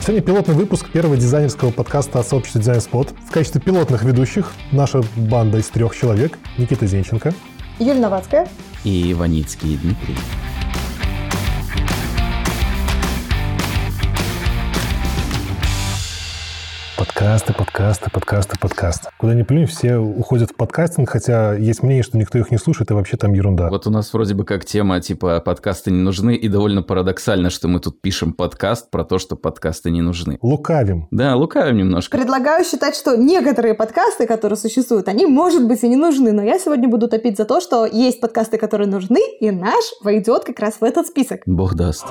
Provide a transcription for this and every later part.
Сегодня пилотный выпуск первого дизайнерского подкаста от сообщества Design Spot. В качестве пилотных ведущих наша банда из трех человек. Никита Зенченко. Юлия Новацкая. И Иваницкий Дмитрий. Подкасты, подкасты, подкасты, подкасты. Куда ни плюнь, все уходят в подкастинг, хотя есть мнение, что никто их не слушает, и вообще там ерунда. Вот у нас вроде бы как тема, типа, подкасты не нужны, и довольно парадоксально, что мы тут пишем подкаст про то, что подкасты не нужны. Лукавим. Да, лукавим немножко. Предлагаю считать, что некоторые подкасты, которые существуют, они, может быть, и не нужны, но я сегодня буду топить за то, что есть подкасты, которые нужны, и наш войдет как раз в этот список. Бог даст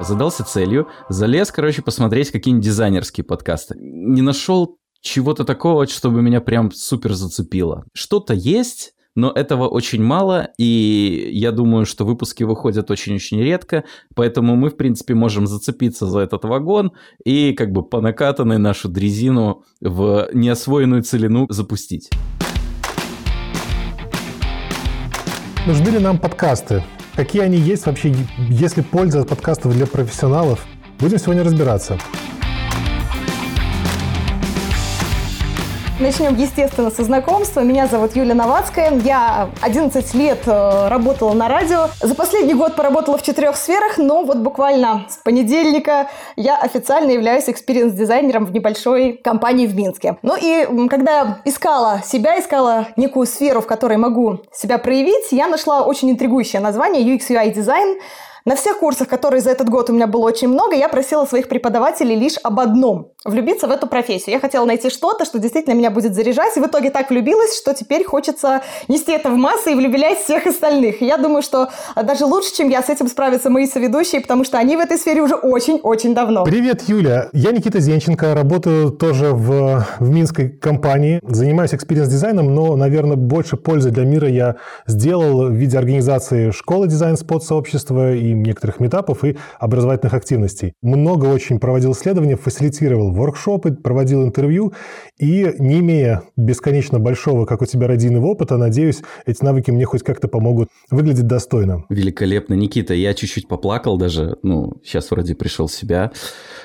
задался целью, залез, короче, посмотреть какие-нибудь дизайнерские подкасты. Не нашел чего-то такого, чтобы меня прям супер зацепило. Что-то есть, но этого очень мало, и я думаю, что выпуски выходят очень-очень редко, поэтому мы, в принципе, можем зацепиться за этот вагон и как бы по накатанной нашу дрезину в неосвоенную целину запустить. Нужны ли нам подкасты? Какие они есть вообще, если польза от подкастов для профессионалов? Будем сегодня разбираться. Начнем, естественно, со знакомства. Меня зовут Юлия Новацкая. Я 11 лет э, работала на радио. За последний год поработала в четырех сферах, но вот буквально с понедельника я официально являюсь experience-дизайнером в небольшой компании в Минске. Ну и когда искала себя, искала некую сферу, в которой могу себя проявить, я нашла очень интригующее название UX-UI дизайн. На всех курсах, которые за этот год у меня было очень много, я просила своих преподавателей лишь об одном – влюбиться в эту профессию. Я хотела найти что-то, что действительно меня будет заряжать, и в итоге так влюбилась, что теперь хочется нести это в массы и влюблять всех остальных. И я думаю, что даже лучше, чем я, с этим справятся мои соведущие, потому что они в этой сфере уже очень-очень давно. Привет, Юля. Я Никита Зенченко, работаю тоже в, в Минской компании, занимаюсь experience-дизайном, но, наверное, больше пользы для мира я сделал в виде организации школы Design Spot сообщества и некоторых митапов и образовательных активностей. Много очень проводил исследований, фасилитировал воркшопы, проводил интервью, и не имея бесконечно большого, как у тебя, радийного опыта, надеюсь, эти навыки мне хоть как-то помогут выглядеть достойно. Великолепно, Никита. Я чуть-чуть поплакал даже, ну, сейчас вроде пришел в себя.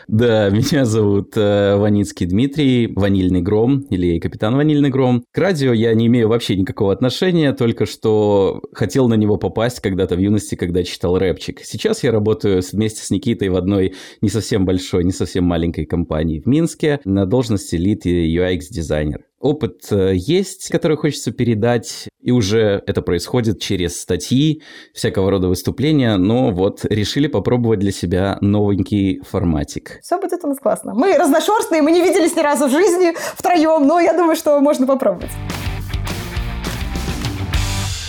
Да, меня зовут э, Ваницкий Дмитрий, Ванильный Гром или Капитан Ванильный Гром. К радио я не имею вообще никакого отношения, только что хотел на него попасть когда-то в юности, когда читал рэпчик. Сейчас я работаю вместе с Никитой в одной не совсем большой, не совсем маленькой компании в Минске на должности лид UX-дизайнер. Опыт э, есть, который хочется передать, и уже это происходит через статьи, всякого рода выступления, но вот решили попробовать для себя новенький форматик. Все будет у нас классно. Мы разношерстные, мы не виделись ни разу в жизни втроем, но я думаю, что можно попробовать.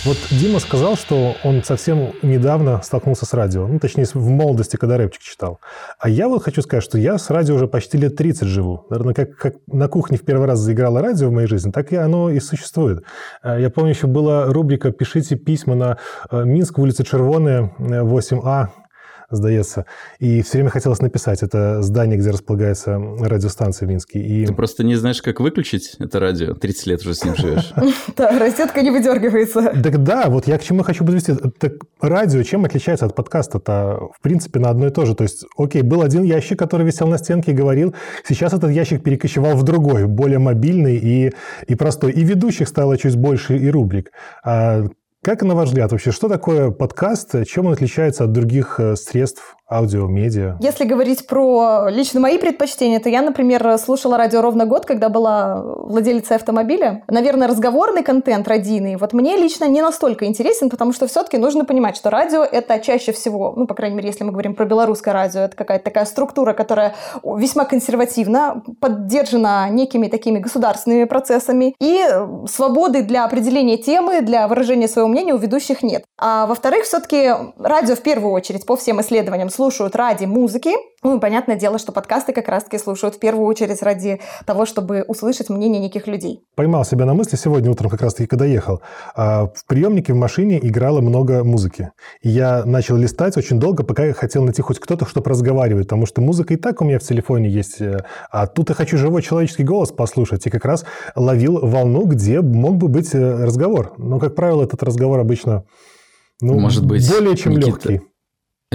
Вот Дима сказал, что он совсем недавно столкнулся с радио. Ну, точнее, в молодости, когда рэпчик читал. А я вот хочу сказать, что я с радио уже почти лет 30 живу. Наверное, как, как на кухне в первый раз заиграло радио в моей жизни, так и оно и существует. А я помню, еще была рубрика «Пишите письма на э, Минск, улица Червоная, 8А» сдается. И все время хотелось написать. Это здание, где располагается радиостанция в Минске. И... Ты просто не знаешь, как выключить это радио. 30 лет уже с ним живешь. Да, розетка не выдергивается. Так да, вот я к чему хочу подвести. Так радио чем отличается от подкаста-то? В принципе, на одно и то же. То есть, окей, был один ящик, который висел на стенке и говорил. Сейчас этот ящик перекочевал в другой, более мобильный и, и простой. И ведущих стало чуть больше, и рубрик. А как, на ваш взгляд, вообще, что такое подкаст? Чем он отличается от других э, средств аудио, медиа? Если говорить про лично мои предпочтения, то я, например, слушала радио ровно год, когда была владелицей автомобиля. Наверное, разговорный контент радийный вот мне лично не настолько интересен, потому что все-таки нужно понимать, что радио — это чаще всего, ну, по крайней мере, если мы говорим про белорусское радио, это какая-то такая структура, которая весьма консервативна, поддержана некими такими государственными процессами, и свободы для определения темы, для выражения своего мнения у ведущих нет. А во-вторых, все-таки радио в первую очередь по всем исследованиям слушают ради музыки. Ну и понятное дело, что подкасты как раз-таки слушают в первую очередь ради того, чтобы услышать мнение неких людей. Поймал себя на мысли сегодня утром, как раз-таки, когда ехал. А, в приемнике в машине играло много музыки. И я начал листать очень долго, пока я хотел найти хоть кто-то, чтобы разговаривать, потому что музыка и так у меня в телефоне есть. Э, а тут я хочу живой человеческий голос послушать. И как раз ловил волну, где мог бы быть э, разговор. Но, как правило, этот разговор обычно ну, Может быть, более чем Никита, легкий.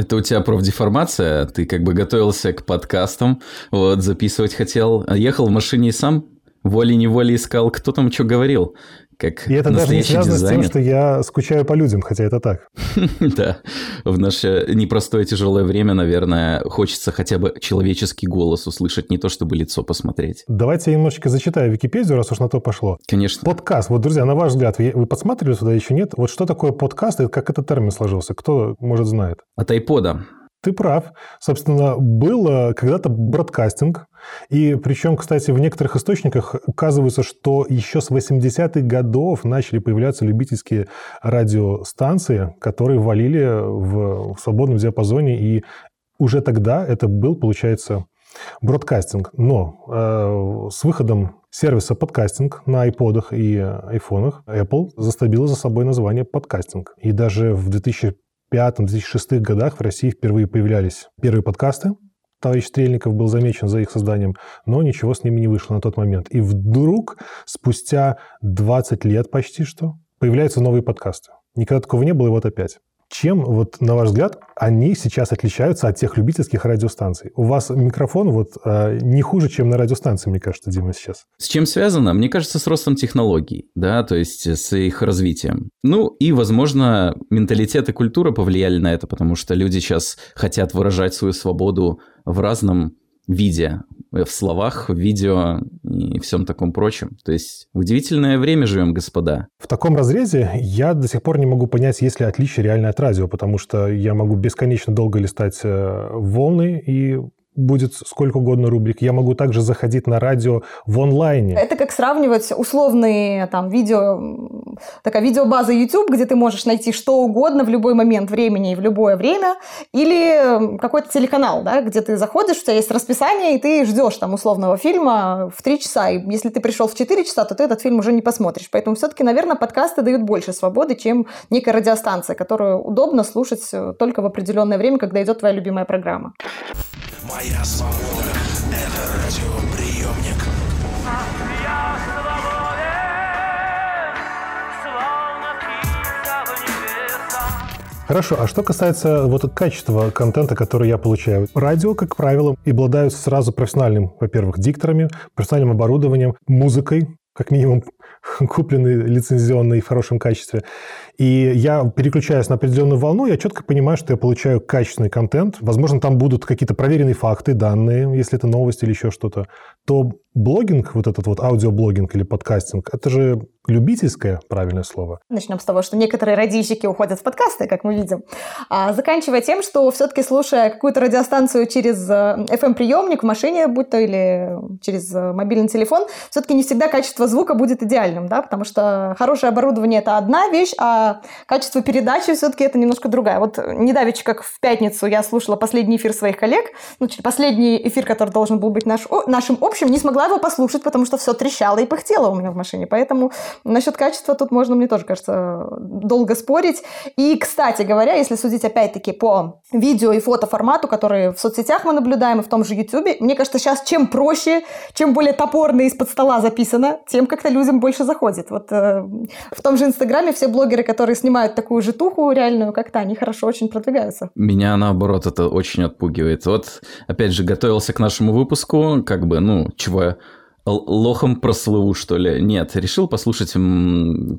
Это у тебя профдеформация? Ты как бы готовился к подкастам, вот, записывать хотел, ехал в машине и сам волей-неволей искал, кто там что говорил как И это даже не связано дизайнер. с тем, что я скучаю по людям, хотя это так. Да, в наше непростое тяжелое время, наверное, хочется хотя бы человеческий голос услышать, не то чтобы лицо посмотреть. Давайте я немножечко зачитаю Википедию, раз уж на то пошло. Конечно. Подкаст. Вот, друзья, на ваш взгляд, вы подсматривали сюда еще нет? Вот что такое подкаст и как этот термин сложился? Кто, может, знает? От айпода. Ты прав. Собственно, был когда-то бродкастинг. И причем, кстати, в некоторых источниках указывается, что еще с 80-х годов начали появляться любительские радиостанции, которые валили в свободном диапазоне. И уже тогда это был, получается, бродкастинг. Но э, с выходом сервиса подкастинг на iPod и айфонах Apple застабила за собой название подкастинг. И даже в 2000 2005-2006 годах в России впервые появлялись первые подкасты. Товарищ Стрельников был замечен за их созданием, но ничего с ними не вышло на тот момент. И вдруг, спустя 20 лет почти что, появляются новые подкасты. Никогда такого не было, и вот опять. Чем, вот, на ваш взгляд, они сейчас отличаются от тех любительских радиостанций? У вас микрофон вот э, не хуже, чем на радиостанции, мне кажется, Дима, сейчас. С чем связано? Мне кажется, с ростом технологий, да, то есть с их развитием. Ну и, возможно, менталитет и культура повлияли на это, потому что люди сейчас хотят выражать свою свободу в разном виде, в словах, в видео и всем таком прочем. То есть удивительное время живем, господа. В таком разрезе я до сих пор не могу понять, есть ли отличие реальное от радио, потому что я могу бесконечно долго листать э, волны и будет сколько угодно рубрик. Я могу также заходить на радио в онлайне. Это как сравнивать условные там видео, такая видеобаза YouTube, где ты можешь найти что угодно в любой момент времени и в любое время, или какой-то телеканал, да, где ты заходишь, у тебя есть расписание, и ты ждешь там условного фильма в 3 часа. И если ты пришел в 4 часа, то ты этот фильм уже не посмотришь. Поэтому все-таки, наверное, подкасты дают больше свободы, чем некая радиостанция, которую удобно слушать э, только в определенное время, когда идет твоя любимая программа. Моя свобода – это радиоприемник. Я Хорошо, а что касается вот качества контента, который я получаю? Радио, как правило, обладают сразу профессиональным, во-первых, дикторами, профессиональным оборудованием, музыкой, как минимум купленный лицензионный в хорошем качестве. И я переключаясь на определенную волну, я четко понимаю, что я получаю качественный контент. Возможно, там будут какие-то проверенные факты, данные, если это новость или еще что-то. То блогинг, вот этот вот аудиоблогинг или подкастинг, это же любительское, правильное слово. Начнем с того, что некоторые радищики уходят в подкасты, как мы видим, а заканчивая тем, что все-таки слушая какую-то радиостанцию через FM-приемник э, в машине, будь то или через э, мобильный телефон, все-таки не всегда качество звука будет идеальным, да, потому что хорошее оборудование – это одна вещь, а качество передачи все-таки это немножко другая. Вот недавеча, как в пятницу, я слушала последний эфир своих коллег, ну, последний эфир, который должен был быть наш, о, нашим общим, не смогла его послушать, потому что все трещало и пыхтело у меня в машине, поэтому Насчет качества тут можно, мне тоже кажется, долго спорить. И, кстати говоря, если судить опять-таки по видео и фотоформату, которые в соцсетях мы наблюдаем и в том же YouTube, мне кажется, сейчас чем проще, чем более топорно из-под стола записано, тем как-то людям больше заходит. Вот э, в том же Инстаграме все блогеры, которые снимают такую же туху реальную, как-то они хорошо очень продвигаются. Меня, наоборот, это очень отпугивает. Вот, опять же, готовился к нашему выпуску, как бы, ну, чего лохом прослыву, что ли. Нет, решил послушать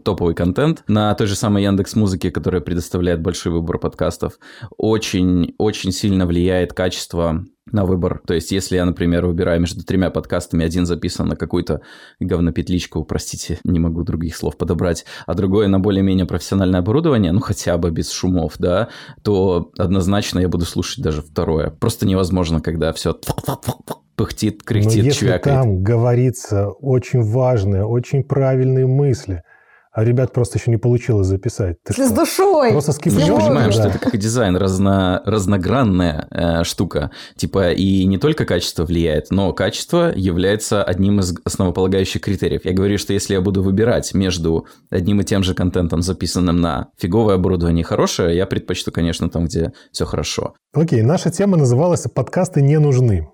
топовый контент на той же самой Яндекс Музыке, которая предоставляет большой выбор подкастов. Очень, очень сильно влияет качество на выбор. То есть, если я, например, выбираю между тремя подкастами, один записан на какую-то говнопетличку, простите, не могу других слов подобрать, а другой на более-менее профессиональное оборудование, ну, хотя бы без шумов, да, то однозначно я буду слушать даже второе. Просто невозможно, когда все пыхтит, кряхтит, Но если чвякает. там говорится очень важные, очень правильные мысли, а ребят просто еще не получилось записать. Ты С душой! Просто скипнешь. Мы понимаем, да. что это как дизайн, разно, разногранная э, штука. Типа и не только качество влияет, но качество является одним из основополагающих критериев. Я говорю, что если я буду выбирать между одним и тем же контентом, записанным на фиговое оборудование и хорошее, я предпочту, конечно, там, где все хорошо. Окей, наша тема называлась «Подкасты не нужны».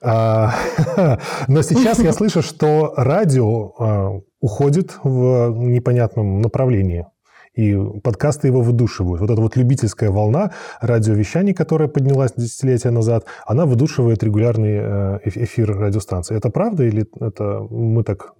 А, но сейчас я слышу, что радио а, уходит в непонятном направлении. и подкасты его выдушивают. Вот эта вот любительская волна радиовещаний, которая поднялась десятилетия назад, она выдушивает регулярный э, эфир радиостанции. Это правда или это мы так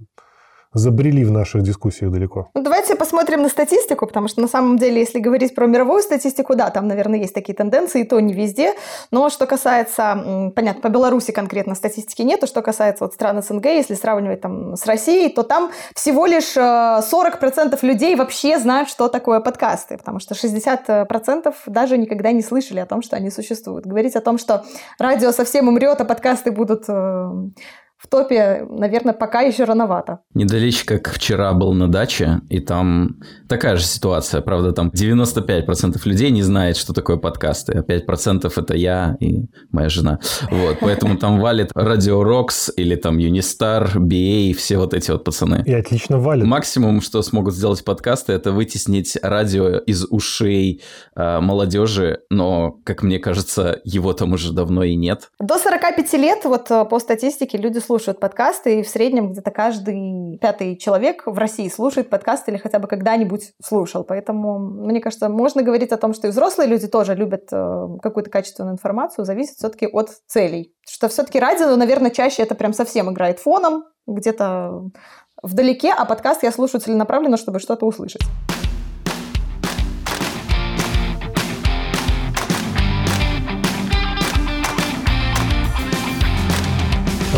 забрели в наших дискуссиях далеко. Ну, давайте посмотрим на статистику, потому что на самом деле, если говорить про мировую статистику, да, там, наверное, есть такие тенденции, и то не везде. Но что касается, понятно, по Беларуси конкретно статистики нету, что касается вот стран СНГ, если сравнивать там с Россией, то там всего лишь 40% э, людей вообще знают, что такое подкасты, потому что 60% даже никогда не слышали о том, что они существуют. Говорить о том, что радио совсем умрет, а подкасты будут э, в топе, наверное, пока еще рановато. Недалече, как вчера был на даче, и там такая же ситуация. Правда, там 95% людей не знает, что такое подкасты, а 5% это я и моя жена. Вот, поэтому там валит Radio Rocks или там Unistar, BA, все вот эти вот пацаны. И отлично валит. Максимум, что смогут сделать подкасты, это вытеснить радио из ушей э, молодежи, но, как мне кажется, его там уже давно и нет. До 45 лет, вот э, по статистике, люди слушают подкасты, и в среднем где-то каждый пятый человек в России слушает подкасты или хотя бы когда-нибудь слушал. Поэтому, мне кажется, можно говорить о том, что и взрослые люди тоже любят э, какую-то качественную информацию, зависит все-таки от целей. Что все-таки радио, наверное, чаще это прям совсем играет фоном, где-то вдалеке, а подкаст я слушаю целенаправленно, чтобы что-то услышать.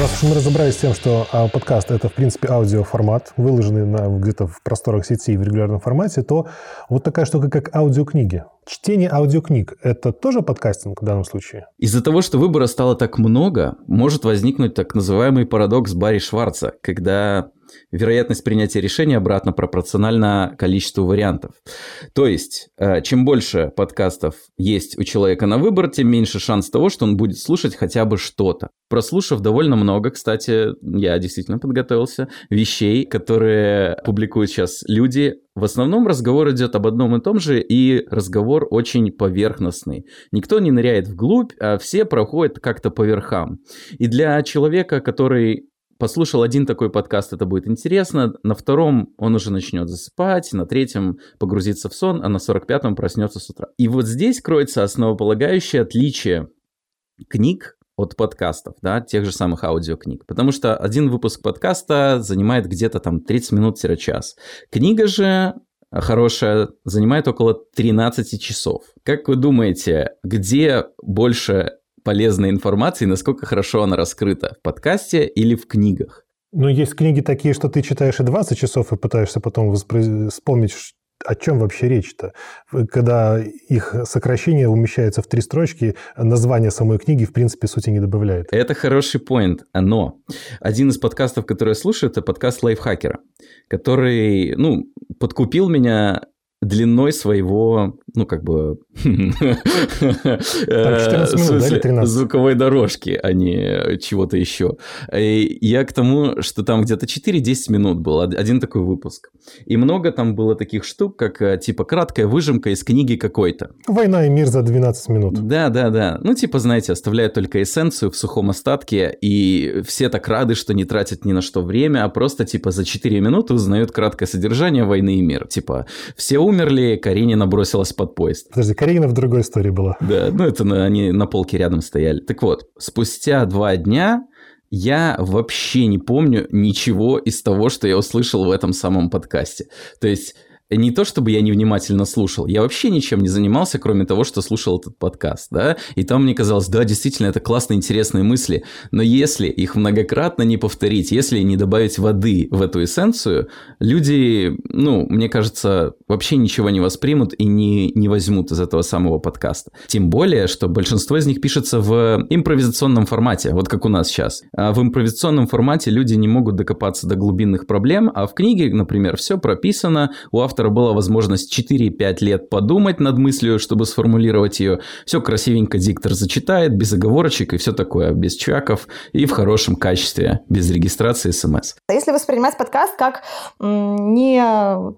Раз уж мы разобрались с тем, что а, подкаст – это, в принципе, аудиоформат, выложенный на, где-то в просторах сети в регулярном формате, то вот такая штука, как аудиокниги. Чтение аудиокниг – это тоже подкастинг в данном случае? Из-за того, что выбора стало так много, может возникнуть так называемый парадокс Барри Шварца, когда вероятность принятия решения обратно пропорциональна количеству вариантов. То есть, э, чем больше подкастов есть у человека на выбор, тем меньше шанс того, что он будет слушать хотя бы что-то. Прослушав довольно много, кстати, я действительно подготовился, вещей, которые публикуют сейчас люди, в основном разговор идет об одном и том же, и разговор очень поверхностный. Никто не ныряет вглубь, а все проходят как-то по верхам. И для человека, который послушал один такой подкаст, это будет интересно. На втором он уже начнет засыпать, на третьем погрузиться в сон, а на сорок пятом проснется с утра. И вот здесь кроется основополагающее отличие книг от подкастов, да, тех же самых аудиокниг. Потому что один выпуск подкаста занимает где-то там 30 минут-час. Книга же хорошая занимает около 13 часов. Как вы думаете, где больше полезной информации, насколько хорошо она раскрыта в подкасте или в книгах. Ну, есть книги такие, что ты читаешь и 20 часов и пытаешься потом воспроиз... вспомнить, о чем вообще речь-то? Когда их сокращение умещается в три строчки, название самой книги, в принципе, сути не добавляет. Это хороший поинт. Но один из подкастов, который я слушаю, это подкаст лайфхакера, который, ну, подкупил меня длиной своего, ну, как бы... Э, звуковой дорожки, а не чего-то еще. Я к тому, что там где-то 4-10 минут был один такой выпуск. И много там было таких штук, как э, типа краткая выжимка из книги какой-то. «Война и мир за 12 минут». Да, да, да. Ну, типа, знаете, оставляют только эссенцию в сухом остатке, и все так рады, что не тратят ни на что время, а просто, типа, за 4 минуты узнают краткое содержание «Войны и мир». Типа, все умерли, Каренина бросилась под поезд. Подожди, Каренина в другой истории была. Да, ну это на, они на полке рядом стояли. Так вот, спустя два дня я вообще не помню ничего из того, что я услышал в этом самом подкасте. То есть не то чтобы я невнимательно слушал, я вообще ничем не занимался, кроме того, что слушал этот подкаст, да, и там мне казалось, да, действительно, это классные, интересные мысли, но если их многократно не повторить, если не добавить воды в эту эссенцию, люди, ну, мне кажется, вообще ничего не воспримут и не, не возьмут из этого самого подкаста. Тем более, что большинство из них пишется в импровизационном формате, вот как у нас сейчас. А в импровизационном формате люди не могут докопаться до глубинных проблем, а в книге, например, все прописано, у автора автора была возможность 4-5 лет подумать над мыслью, чтобы сформулировать ее. Все красивенько диктор зачитает, без оговорочек и все такое, без чвяков и в хорошем качестве, без регистрации смс. А если воспринимать подкаст как не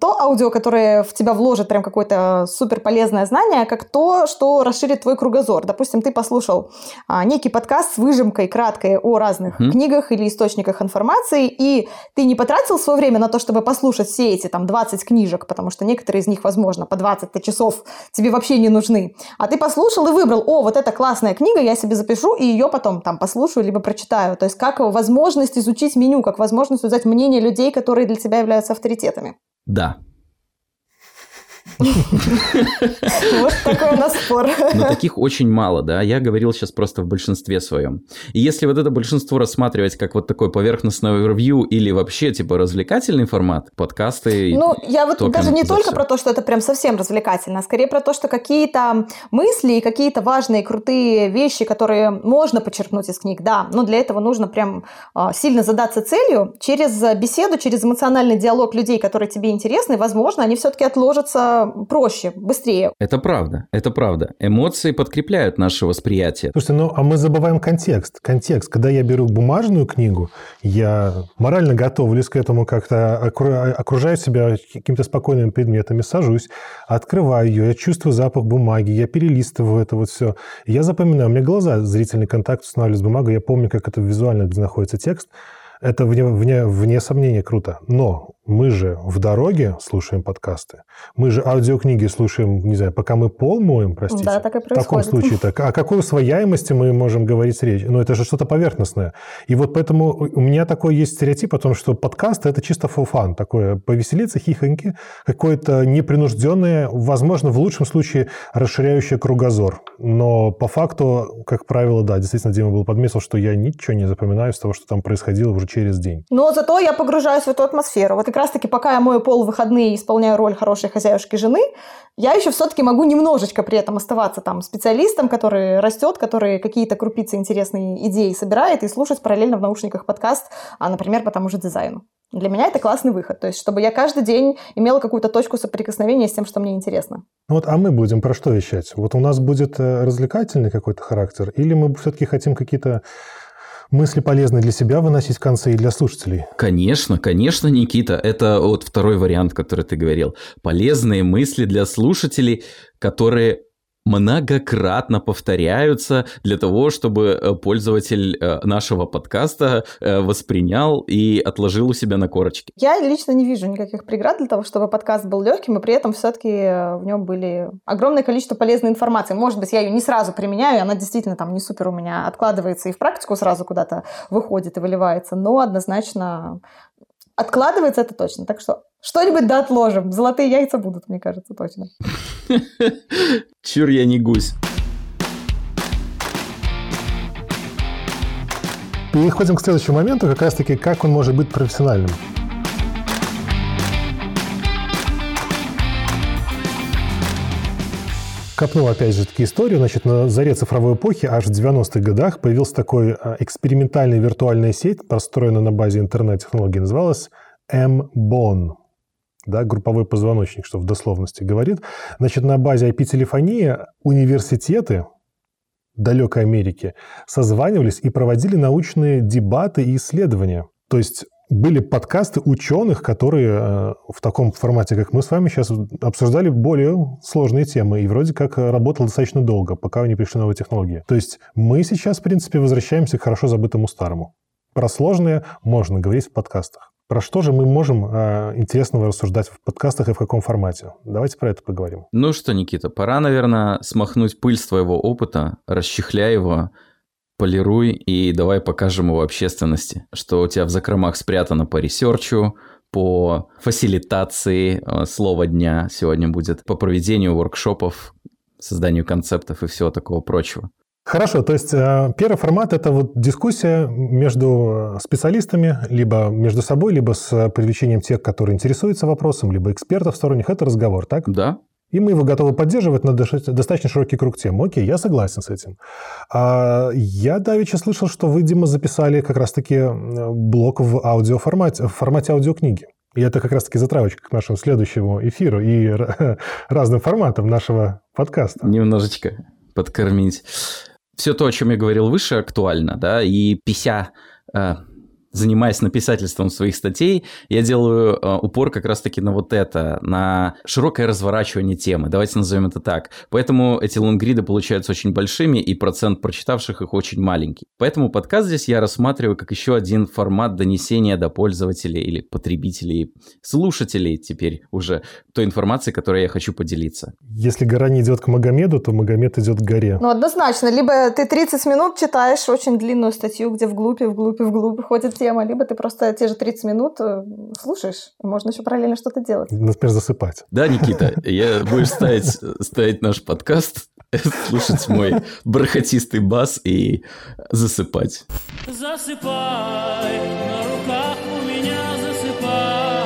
то аудио, которое в тебя вложит прям какое-то супер полезное знание, а как то, что расширит твой кругозор. Допустим, ты послушал а, некий подкаст с выжимкой краткой о разных mm. книгах или источниках информации, и ты не потратил свое время на то, чтобы послушать все эти там 20 книжек, только, потому что некоторые из них, возможно, по 20 часов тебе вообще не нужны. А ты послушал и выбрал, о, вот это классная книга, я себе запишу и ее потом там послушаю, либо прочитаю. То есть как возможность изучить меню, как возможность узнать мнение людей, которые для тебя являются авторитетами. Да, вот такой у нас спор. Но таких очень мало, да. Я говорил сейчас просто в большинстве своем. И если вот это большинство рассматривать как вот такой поверхностное ревью или вообще типа развлекательный формат, подкасты... Ну, я вот даже не только про то, что это прям совсем развлекательно, а скорее про то, что какие-то мысли и какие-то важные, крутые вещи, которые можно почерпнуть из книг, да, но для этого нужно прям а, сильно задаться целью. Через беседу, через эмоциональный диалог людей, которые тебе интересны, возможно, они все-таки отложатся проще, быстрее. Это правда, это правда. Эмоции подкрепляют наше восприятие. Слушайте, ну а мы забываем контекст. Контекст. Когда я беру бумажную книгу, я морально готовлюсь к этому как-то, окружаю себя какими-то спокойными предметами, сажусь, открываю ее, я чувствую запах бумаги, я перелистываю это вот все. Я запоминаю, у меня глаза, зрительный контакт устанавливают с бумагой, я помню, как это визуально находится текст. Это вне, вне, вне сомнения круто. Но мы же в дороге слушаем подкасты. Мы же аудиокниги слушаем, не знаю, пока мы пол моем, простите. Да, так и происходит. В таком случае так. О какой усвояемости мы можем говорить речь? Ну, это же что-то поверхностное. И вот поэтому у меня такой есть стереотип о том, что подкаст – это чисто фуфан, такое повеселиться, хихоньки, какое-то непринужденное, возможно, в лучшем случае расширяющее кругозор. Но по факту, как правило, да, действительно, Дима был подметил, что я ничего не запоминаю из того, что там происходило уже через день. Но зато я погружаюсь в эту атмосферу. Вот как раз-таки пока я мою пол в выходные и исполняю роль хорошей хозяюшки жены, я еще все-таки могу немножечко при этом оставаться там специалистом, который растет, который какие-то крупицы интересные идеи собирает и слушать параллельно в наушниках подкаст, а, например, по тому же дизайну. Для меня это классный выход. То есть, чтобы я каждый день имела какую-то точку соприкосновения с тем, что мне интересно. Вот, а мы будем про что вещать? Вот у нас будет э, развлекательный какой-то характер, или мы все-таки хотим какие-то мысли полезные для себя выносить в конце и для слушателей. Конечно, конечно, Никита. Это вот второй вариант, который ты говорил. Полезные мысли для слушателей, которые многократно повторяются для того, чтобы э, пользователь э, нашего подкаста э, воспринял и отложил у себя на корочке. Я лично не вижу никаких преград для того, чтобы подкаст был легким, и при этом все-таки в нем были огромное количество полезной информации. Может быть, я ее не сразу применяю, она действительно там не супер у меня откладывается и в практику сразу куда-то выходит и выливается, но однозначно откладывается это точно. Так что что-нибудь да отложим. Золотые яйца будут, мне кажется, точно. Чур я не гусь. Переходим к следующему моменту, как раз-таки, как он может быть профессиональным. Копнул опять же таки историю. Значит, на заре цифровой эпохи, аж в 90-х годах, появился такой а, экспериментальная виртуальная сеть, построенная на базе интернет-технологий, называлась M-Bon. Да, групповой позвоночник, что в дословности говорит. Значит, на базе IP-телефонии университеты далекой Америки созванивались и проводили научные дебаты и исследования. То есть были подкасты ученых, которые э, в таком формате, как мы с вами сейчас, обсуждали более сложные темы и вроде как работал достаточно долго, пока не пришли новые технологии. То есть мы сейчас, в принципе, возвращаемся к хорошо забытому старому. Про сложное можно говорить в подкастах. Про что же мы можем э, интересного рассуждать в подкастах и в каком формате? Давайте про это поговорим. Ну что, Никита, пора, наверное, смахнуть пыль с твоего опыта, расчехляй его, полируй и давай покажем его общественности, что у тебя в закромах спрятано по ресерчу, по фасилитации э, слова дня сегодня будет, по проведению воркшопов, созданию концептов и всего такого прочего. Хорошо, то есть э, первый формат – это вот дискуссия между специалистами, либо между собой, либо с привлечением тех, которые интересуются вопросом, либо экспертов сторонних. Это разговор, так? Да, и мы его готовы поддерживать на достаточно широкий круг тем. Окей, я согласен с этим. А я давеча слышал, что вы, Дима, записали как раз-таки блок в аудиоформате, в формате аудиокниги. И это как раз-таки затравочка к нашему следующему эфиру и разным форматам нашего подкаста. Немножечко подкормить. Все то, о чем я говорил выше, актуально, да, и пися э, занимаясь написательством своих статей, я делаю э, упор как раз-таки на вот это, на широкое разворачивание темы. Давайте назовем это так. Поэтому эти лонгриды получаются очень большими, и процент прочитавших их очень маленький. Поэтому подкаст здесь я рассматриваю как еще один формат донесения до пользователей или потребителей, слушателей теперь уже той информации, которой я хочу поделиться. Если гора не идет к Магомеду, то Магомед идет к горе. Ну, однозначно. Либо ты 30 минут читаешь очень длинную статью, где вглубь и вглубь и вглубь ходит тема, либо ты просто те же 30 минут э, слушаешь, и можно еще параллельно что-то делать. Например, засыпать. Да, Никита, я будешь ставить, ставить наш подкаст, слушать мой бархатистый бас и засыпать. Засыпай, на руках у меня засыпай.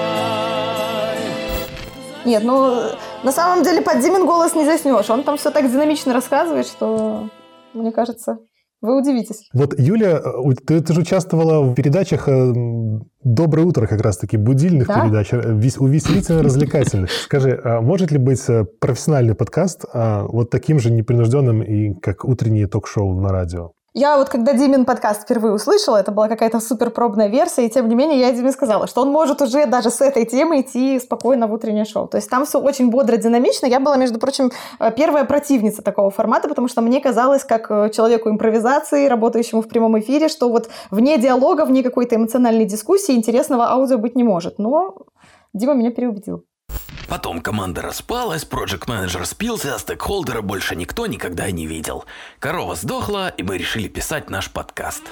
Нет, ну, на самом деле под Димин голос не заснешь. Он там все так динамично рассказывает, что, мне кажется, вы удивитесь. Вот, Юля, э, ты, ты же участвовала в передачах э, «Доброе утро» как раз-таки, будильных да? передач, э, увеселительно-развлекательных. Скажи, а может ли быть профессиональный подкаст а, вот таким же непринужденным, и как утреннее ток-шоу на радио? Я вот когда Димин подкаст впервые услышала, это была какая-то супер пробная версия, и тем не менее я Диме сказала, что он может уже даже с этой темы идти спокойно в утреннее шоу. То есть там все очень бодро, динамично. Я была, между прочим, э, первая противница такого формата, потому что мне казалось, как э, человеку импровизации, работающему в прямом эфире, что вот вне диалога, вне какой-то эмоциональной дискуссии интересного аудио быть не может. Но Дима меня переубедил. Потом команда распалась, проект менеджер спился, а стейкхолдера больше никто никогда не видел. Корова сдохла, и мы решили писать наш подкаст.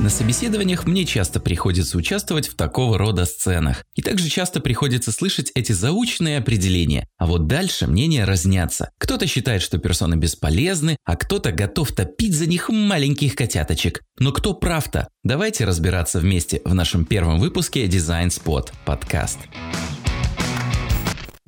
На собеседованиях мне часто приходится участвовать в такого рода сценах. И также часто приходится слышать эти заученные определения. А вот дальше мнения разнятся. Кто-то считает, что персоны бесполезны, а кто-то готов топить за них маленьких котяточек. Но кто прав-то? Давайте разбираться вместе в нашем первом выпуске Design Spot подкаст.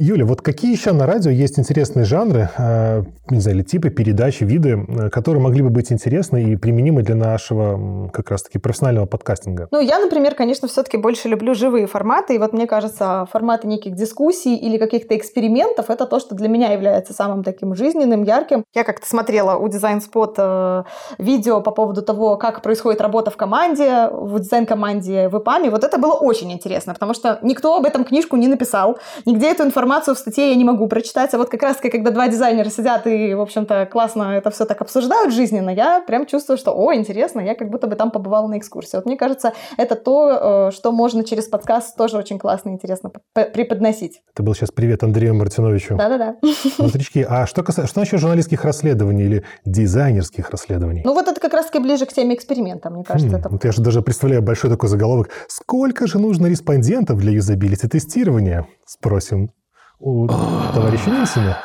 Юля, вот какие еще на радио есть интересные жанры, э, не знаю, или типы передач, виды, э, которые могли бы быть интересны и применимы для нашего как раз-таки профессионального подкастинга? Ну, я, например, конечно, все-таки больше люблю живые форматы, и вот мне кажется, форматы неких дискуссий или каких-то экспериментов – это то, что для меня является самым таким жизненным, ярким. Я как-то смотрела у Design Spot э, видео по поводу того, как происходит работа в команде, в дизайн-команде в ИПАМе. Вот это было очень интересно, потому что никто об этом книжку не написал, нигде эту информацию информацию в статье я не могу прочитать, а вот как раз-таки, когда два дизайнера сидят и, в общем-то, классно это все так обсуждают жизненно, я прям чувствую, что, о, интересно, я как будто бы там побывала на экскурсии. Вот мне кажется, это то, э, что можно через подкаст тоже очень классно и интересно преподносить. Это был сейчас привет Андрею Мартиновичу. Да-да-да. Внутрички. А что, касается, что насчет журналистских расследований или дизайнерских расследований? Ну вот это как раз-таки ближе к теме эксперимента, мне кажется. Хм, это... Вот я же даже представляю большой такой заголовок. Сколько же нужно респондентов для юзабилити тестирования? Спросим у товарища Нильсона.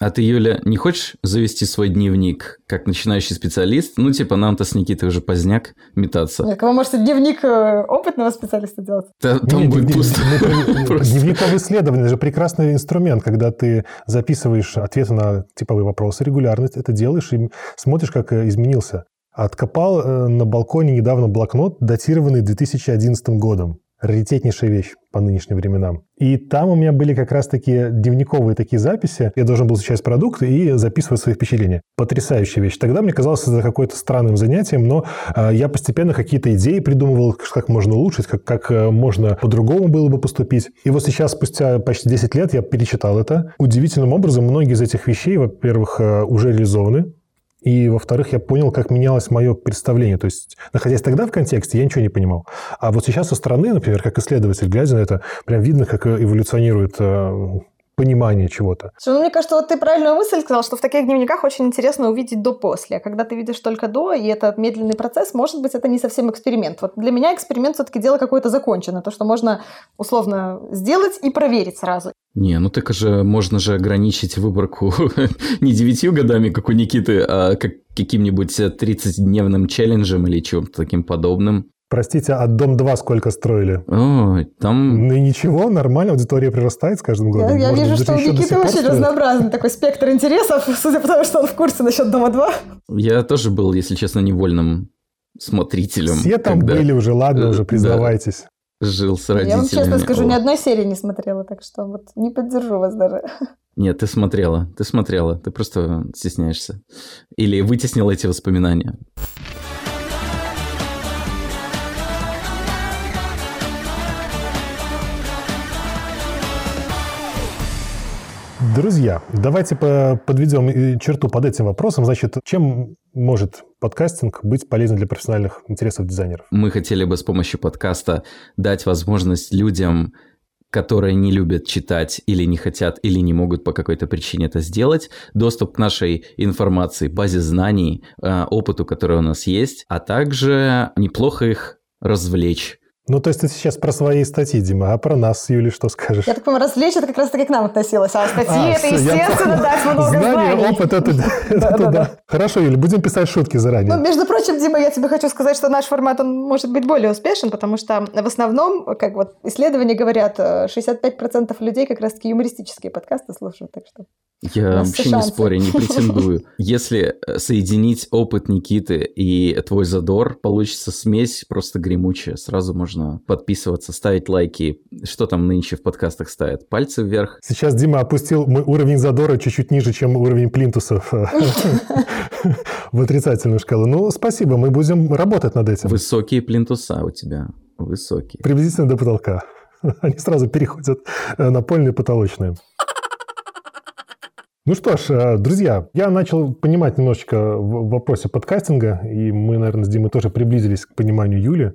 А ты, Юля, не хочешь завести свой дневник как начинающий специалист? Ну, типа, нам-то с Никитой уже поздняк метаться. Так, вы можете дневник э, опытного специалиста делать? Да, там Нет, будет дневник, пусто. Дневниковые исследования – это же прекрасный инструмент, когда ты записываешь ответы на типовые вопросы регулярно, это делаешь и смотришь, как э, изменился. Откопал э, на балконе недавно блокнот, датированный 2011 годом раритетнейшая вещь по нынешним временам. И там у меня были как раз-таки дневниковые такие записи. Я должен был изучать продукт и записывать свои впечатления. Потрясающая вещь. Тогда мне казалось это какой-то странным занятием, но э, я постепенно какие-то идеи придумывал, как можно улучшить, как, как э, можно по-другому было бы поступить. И вот сейчас, спустя почти 10 лет, я перечитал это. Удивительным образом многие из этих вещей, во-первых, э, уже реализованы, и, во-вторых, я понял, как менялось мое представление. То есть, находясь тогда в контексте, я ничего не понимал. А вот сейчас со стороны, например, как исследователь, глядя на это, прям видно, как эволюционирует э, понимание чего-то. Ну, мне кажется, вот ты правильную мысль сказал, что в таких дневниках очень интересно увидеть до-после. А когда ты видишь только до, и этот медленный процесс, может быть, это не совсем эксперимент. Вот для меня эксперимент все-таки дело какое-то законченное, то, что можно условно сделать и проверить сразу. Не, ну так же можно же ограничить выборку не девятью годами, как у Никиты, а как каким-нибудь 30-дневным челленджем или чем-то таким подобным. Простите, а Дом-2 сколько строили? О, там... Ну и ничего, нормально, аудитория прирастает с каждым годом. Я, я вижу, что у Никиты очень разнообразный такой спектр интересов, судя по тому, что он в курсе насчет Дома-2. Я тоже был, если честно, невольным смотрителем. Все там когда... были уже, ладно, уже признавайтесь. жил с родителями. Я вам честно скажу, О. ни одной серии не смотрела, так что вот не поддержу вас даже. Нет, ты смотрела, ты смотрела, ты просто стесняешься. Или вытеснил эти воспоминания. Друзья, давайте по- подведем черту под этим вопросом. Значит, чем может подкастинг быть полезен для профессиональных интересов дизайнеров? Мы хотели бы с помощью подкаста дать возможность людям, которые не любят читать или не хотят, или не могут по какой-то причине это сделать, доступ к нашей информации, базе знаний, э, опыту, который у нас есть, а также неплохо их развлечь. Ну, то есть ты сейчас про свои статьи, Дима, а про нас, Юли, что скажешь? Я так понимаю, развлечь это как раз таки к нам относилось, а статьи А, это, всё, я естественно, понял. дать много Знание, знаний. опыт, это, это да. Хорошо, Юля, будем писать шутки заранее. Ну, между прочим, Дима, я тебе хочу сказать, что наш формат, он может быть более успешен, потому что в основном, как вот исследования говорят, э, 65% людей как раз-таки юмористические подкасты слушают, так что... Я вообще все не шансы. спорю, не претендую. Если э, соединить опыт Никиты и твой задор, получится смесь просто гремучая. Сразу можно подписываться, ставить лайки. Что там нынче в подкастах ставят? Пальцы вверх. Сейчас Дима опустил мой уровень задора чуть-чуть ниже, чем уровень плинтусов в отрицательную шкалу. Ну, спасибо, мы будем работать над этим. Высокие плинтуса у тебя. Высокие. Приблизительно до потолка. Они сразу переходят э, на польные потолочные. Ну что ж, э, друзья, я начал понимать немножечко в вопросе подкастинга, и мы, наверное, с Димой тоже приблизились к пониманию Юли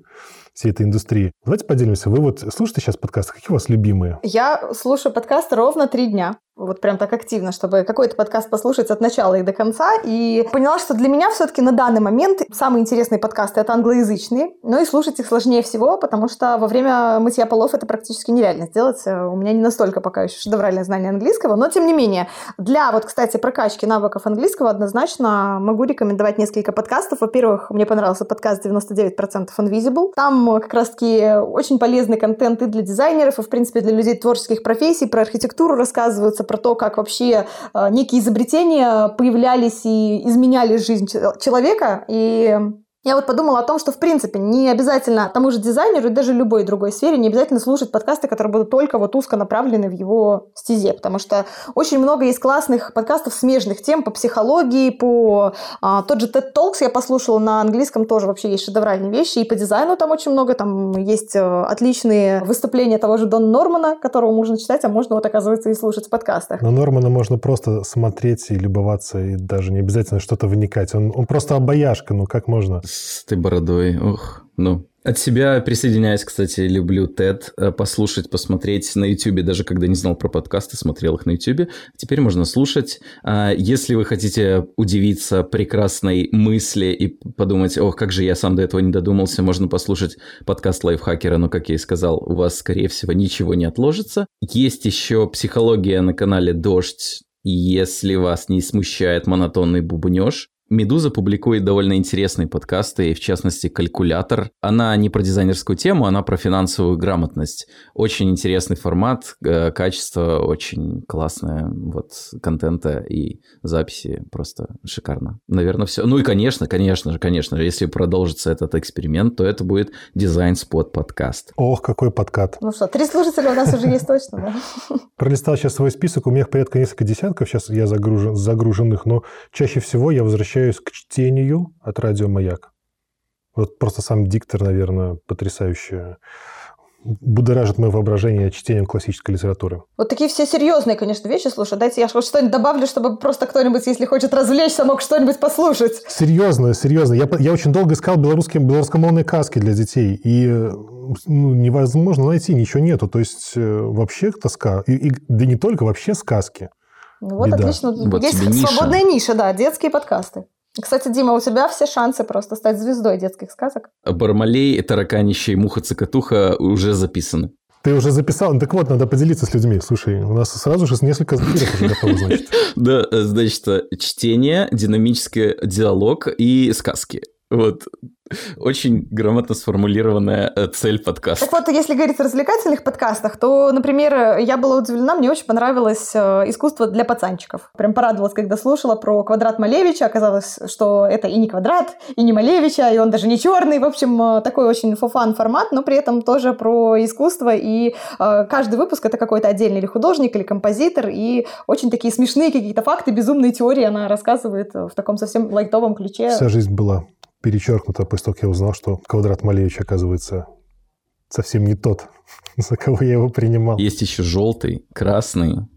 всей этой индустрии. Давайте поделимся. Вы вот слушаете сейчас подкасты? Какие у вас любимые? Я слушаю подкаст ровно три дня. Вот прям так активно, чтобы какой-то подкаст послушать от начала и до конца. И поняла, что для меня все-таки на данный момент самые интересные подкасты это англоязычные. Но и слушать их сложнее всего, потому что во время мытья полов это практически нереально сделать. У меня не настолько пока еще шедевральное знание английского. Но тем не менее, для вот, кстати, прокачки навыков английского однозначно могу рекомендовать несколько подкастов. Во-первых, мне понравился подкаст 99% Invisible. Там как раз-таки очень полезный контент и для дизайнеров, и, в принципе, для людей творческих профессий. Про архитектуру рассказываются, про то, как вообще э, некие изобретения появлялись и изменяли жизнь че- человека. И я вот подумала о том, что, в принципе, не обязательно тому же дизайнеру и даже любой другой сфере не обязательно слушать подкасты, которые будут только вот узко направлены в его стезе, потому что очень много есть классных подкастов смежных тем по психологии, по а, тот же TED Talks я послушала на английском тоже вообще есть шедевральные вещи, и по дизайну там очень много, там есть э, отличные выступления того же Дона Нормана, которого можно читать, а можно вот, оказывается, и слушать в подкастах. На Нормана можно просто смотреть и любоваться, и даже не обязательно что-то вникать. Он, он просто обаяшка, ну как можно? С этой бородой. Ох, ну. От себя присоединяюсь, кстати, люблю TED, э, послушать, посмотреть на YouTube, даже когда не знал про подкасты, смотрел их на YouTube. Теперь можно слушать. А Если вы хотите удивиться прекрасной мысли и подумать, ох, как же я сам до этого не додумался, можно послушать подкаст лайфхакера, но, как я и сказал, у вас, скорее всего, ничего не отложится. Есть еще психология на канале «Дождь», если вас не смущает монотонный бубнеж, Медуза публикует довольно интересные подкасты, и в частности «Калькулятор». Она не про дизайнерскую тему, она про финансовую грамотность. Очень интересный формат, э, качество очень классное, вот контента и записи просто шикарно. Наверное, все. Ну и, конечно, конечно же, конечно, если продолжится этот эксперимент, то это будет дизайн-спот подкаст. Ох, какой подкат. Ну что, три слушателя у нас уже есть точно, да? Пролистал сейчас свой список, у меня порядка несколько десятков, сейчас я загружен, загруженных, но чаще всего я возвращаюсь к чтению от радио «Маяк». Вот просто сам диктор, наверное, потрясающе будоражит мое воображение чтением классической литературы. Вот такие все серьезные, конечно, вещи. Слушай, дайте я что-нибудь добавлю, чтобы просто кто-нибудь, если хочет развлечься, мог что-нибудь послушать. Серьезно, серьезно. Я, я очень долго искал белорусские, белорусскомовные каски для детей, и ну, невозможно найти, ничего нету. То есть э, вообще тоска. И, и- да не только, вообще сказки. Ну вот, Беда. отлично. Вот Есть тебе ниша. свободная ниша, да, детские подкасты. Кстати, Дима, у тебя все шансы просто стать звездой детских сказок. Бармалей, тараканище и муха-цокотуха уже записаны. Ты уже записал? Ну, Так вот, надо поделиться с людьми. Слушай, у нас сразу же несколько эфиров уже готово, значит. Да, э, значит, э, чтение, динамический диалог и сказки. Вот. Очень грамотно сформулированная э, цель подкаста. Так вот, если говорить о развлекательных подкастах, то, например, я была удивлена, мне очень понравилось э, искусство для пацанчиков. Прям порадовалась, когда слушала про квадрат Малевича. Оказалось, что это и не квадрат, и не Малевича, и он даже не черный. В общем, э, такой очень фофан формат, но при этом тоже про искусство. И каждый выпуск это какой-то отдельный или художник, или композитор. И очень такие смешные какие-то факты, безумные теории она рассказывает в таком совсем лайтовом ключе. Вся жизнь была перечеркнуто после того, как я узнал, что квадрат Малевича, оказывается, совсем не тот, за кого я его принимал. Есть еще желтый, красный,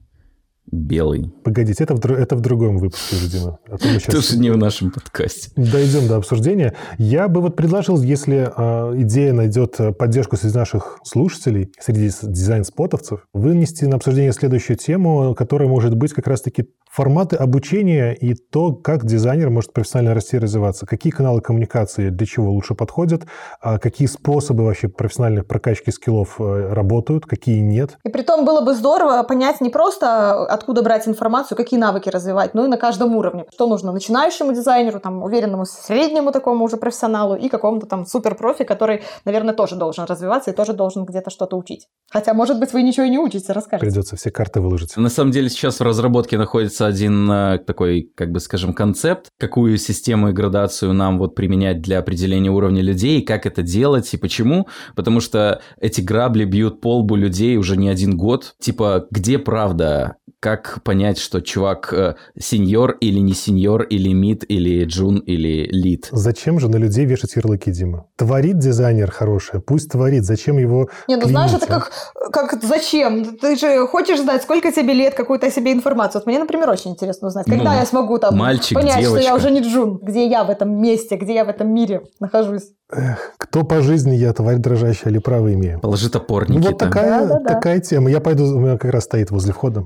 белый. Погодите, это в, это в другом выпуске, видимо. А то мы сейчас... Тоже не в нашем подкасте. Дойдем до обсуждения. Я бы вот предложил, если э, идея найдет поддержку среди наших слушателей, среди дизайн-спотовцев, вынести на обсуждение следующую тему, которая может быть как раз-таки форматы обучения и то, как дизайнер может профессионально расти и развиваться. Какие каналы коммуникации для чего лучше подходят, а какие способы вообще профессиональной прокачки скиллов э, работают, какие нет. И при том было бы здорово понять не просто откуда брать информацию, какие навыки развивать, но и на каждом уровне. Что нужно начинающему дизайнеру, там, уверенному среднему такому уже профессионалу и какому-то там суперпрофи, который, наверное, тоже должен развиваться и тоже должен где-то что-то учить. Хотя, может быть, вы ничего и не учите, расскажите. Придется все карты выложить. На самом деле сейчас в разработке находится один э, такой, как бы скажем, концепт, какую систему и градацию нам вот применять для определения уровня людей, как это делать и почему. Потому что эти грабли бьют по лбу людей уже не один год. Типа, где правда? Как понять, что чувак э, сеньор или не сеньор, или мид, или джун, или лид? Зачем же на людей вешать ярлыки, Дима? Творит дизайнер хороший, пусть творит. Зачем его Не, ну знаешь, это как, как зачем? Ты же хочешь знать, сколько тебе лет, какую-то о себе информацию. Вот мне, например, очень интересно узнать, когда ну, я смогу там мальчик, понять, девочка. что я уже не джун, где я в этом месте, где я в этом мире нахожусь. Эх, кто по жизни я, тварь дрожащая или право имею? Положи топор, Никита. Вот такая, да, да, да. такая тема. Я пойду, у меня как раз стоит возле входа.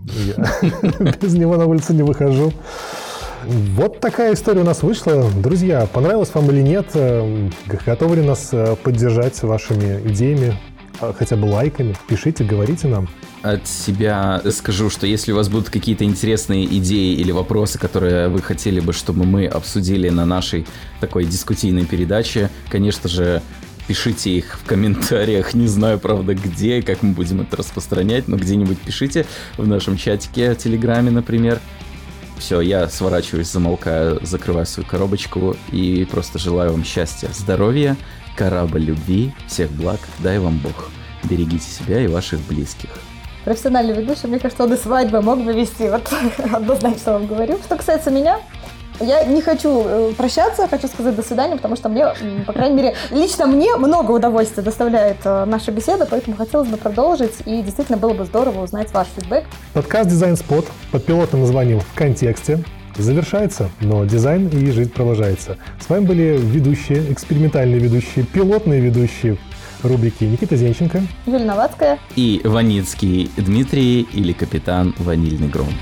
без него на улицу не выхожу. Вот такая история у нас вышла. Друзья, понравилось вам или нет? Э, готовы ли нас э, поддержать вашими идеями, а, хотя бы лайками? Пишите, говорите нам от себя скажу, что если у вас будут какие-то интересные идеи или вопросы, которые вы хотели бы, чтобы мы обсудили на нашей такой дискутийной передаче, конечно же, пишите их в комментариях. Не знаю, правда, где, как мы будем это распространять, но где-нибудь пишите в нашем чатике в Телеграме, например. Все, я сворачиваюсь, замолкаю, закрываю свою коробочку и просто желаю вам счастья, здоровья, корабль любви, всех благ, дай вам Бог. Берегите себя и ваших близких профессиональный ведущий, мне кажется, он и свадьбы мог бы вести, вот однозначно вам говорю. Что касается меня, я не хочу э, прощаться, хочу сказать до свидания, потому что мне, по крайней мере, лично мне много удовольствия доставляет э, наша беседа, поэтому хотелось бы продолжить, и действительно было бы здорово узнать ваш фидбэк. Подкаст «Дизайн Спот» под пилотным названием «В контексте» завершается, но дизайн и жизнь продолжается. С вами были ведущие, экспериментальные ведущие, пилотные ведущие рубрики Никита Зенченко, Юлия Новацкая и Ваницкий Дмитрий или капитан Ванильный Гром.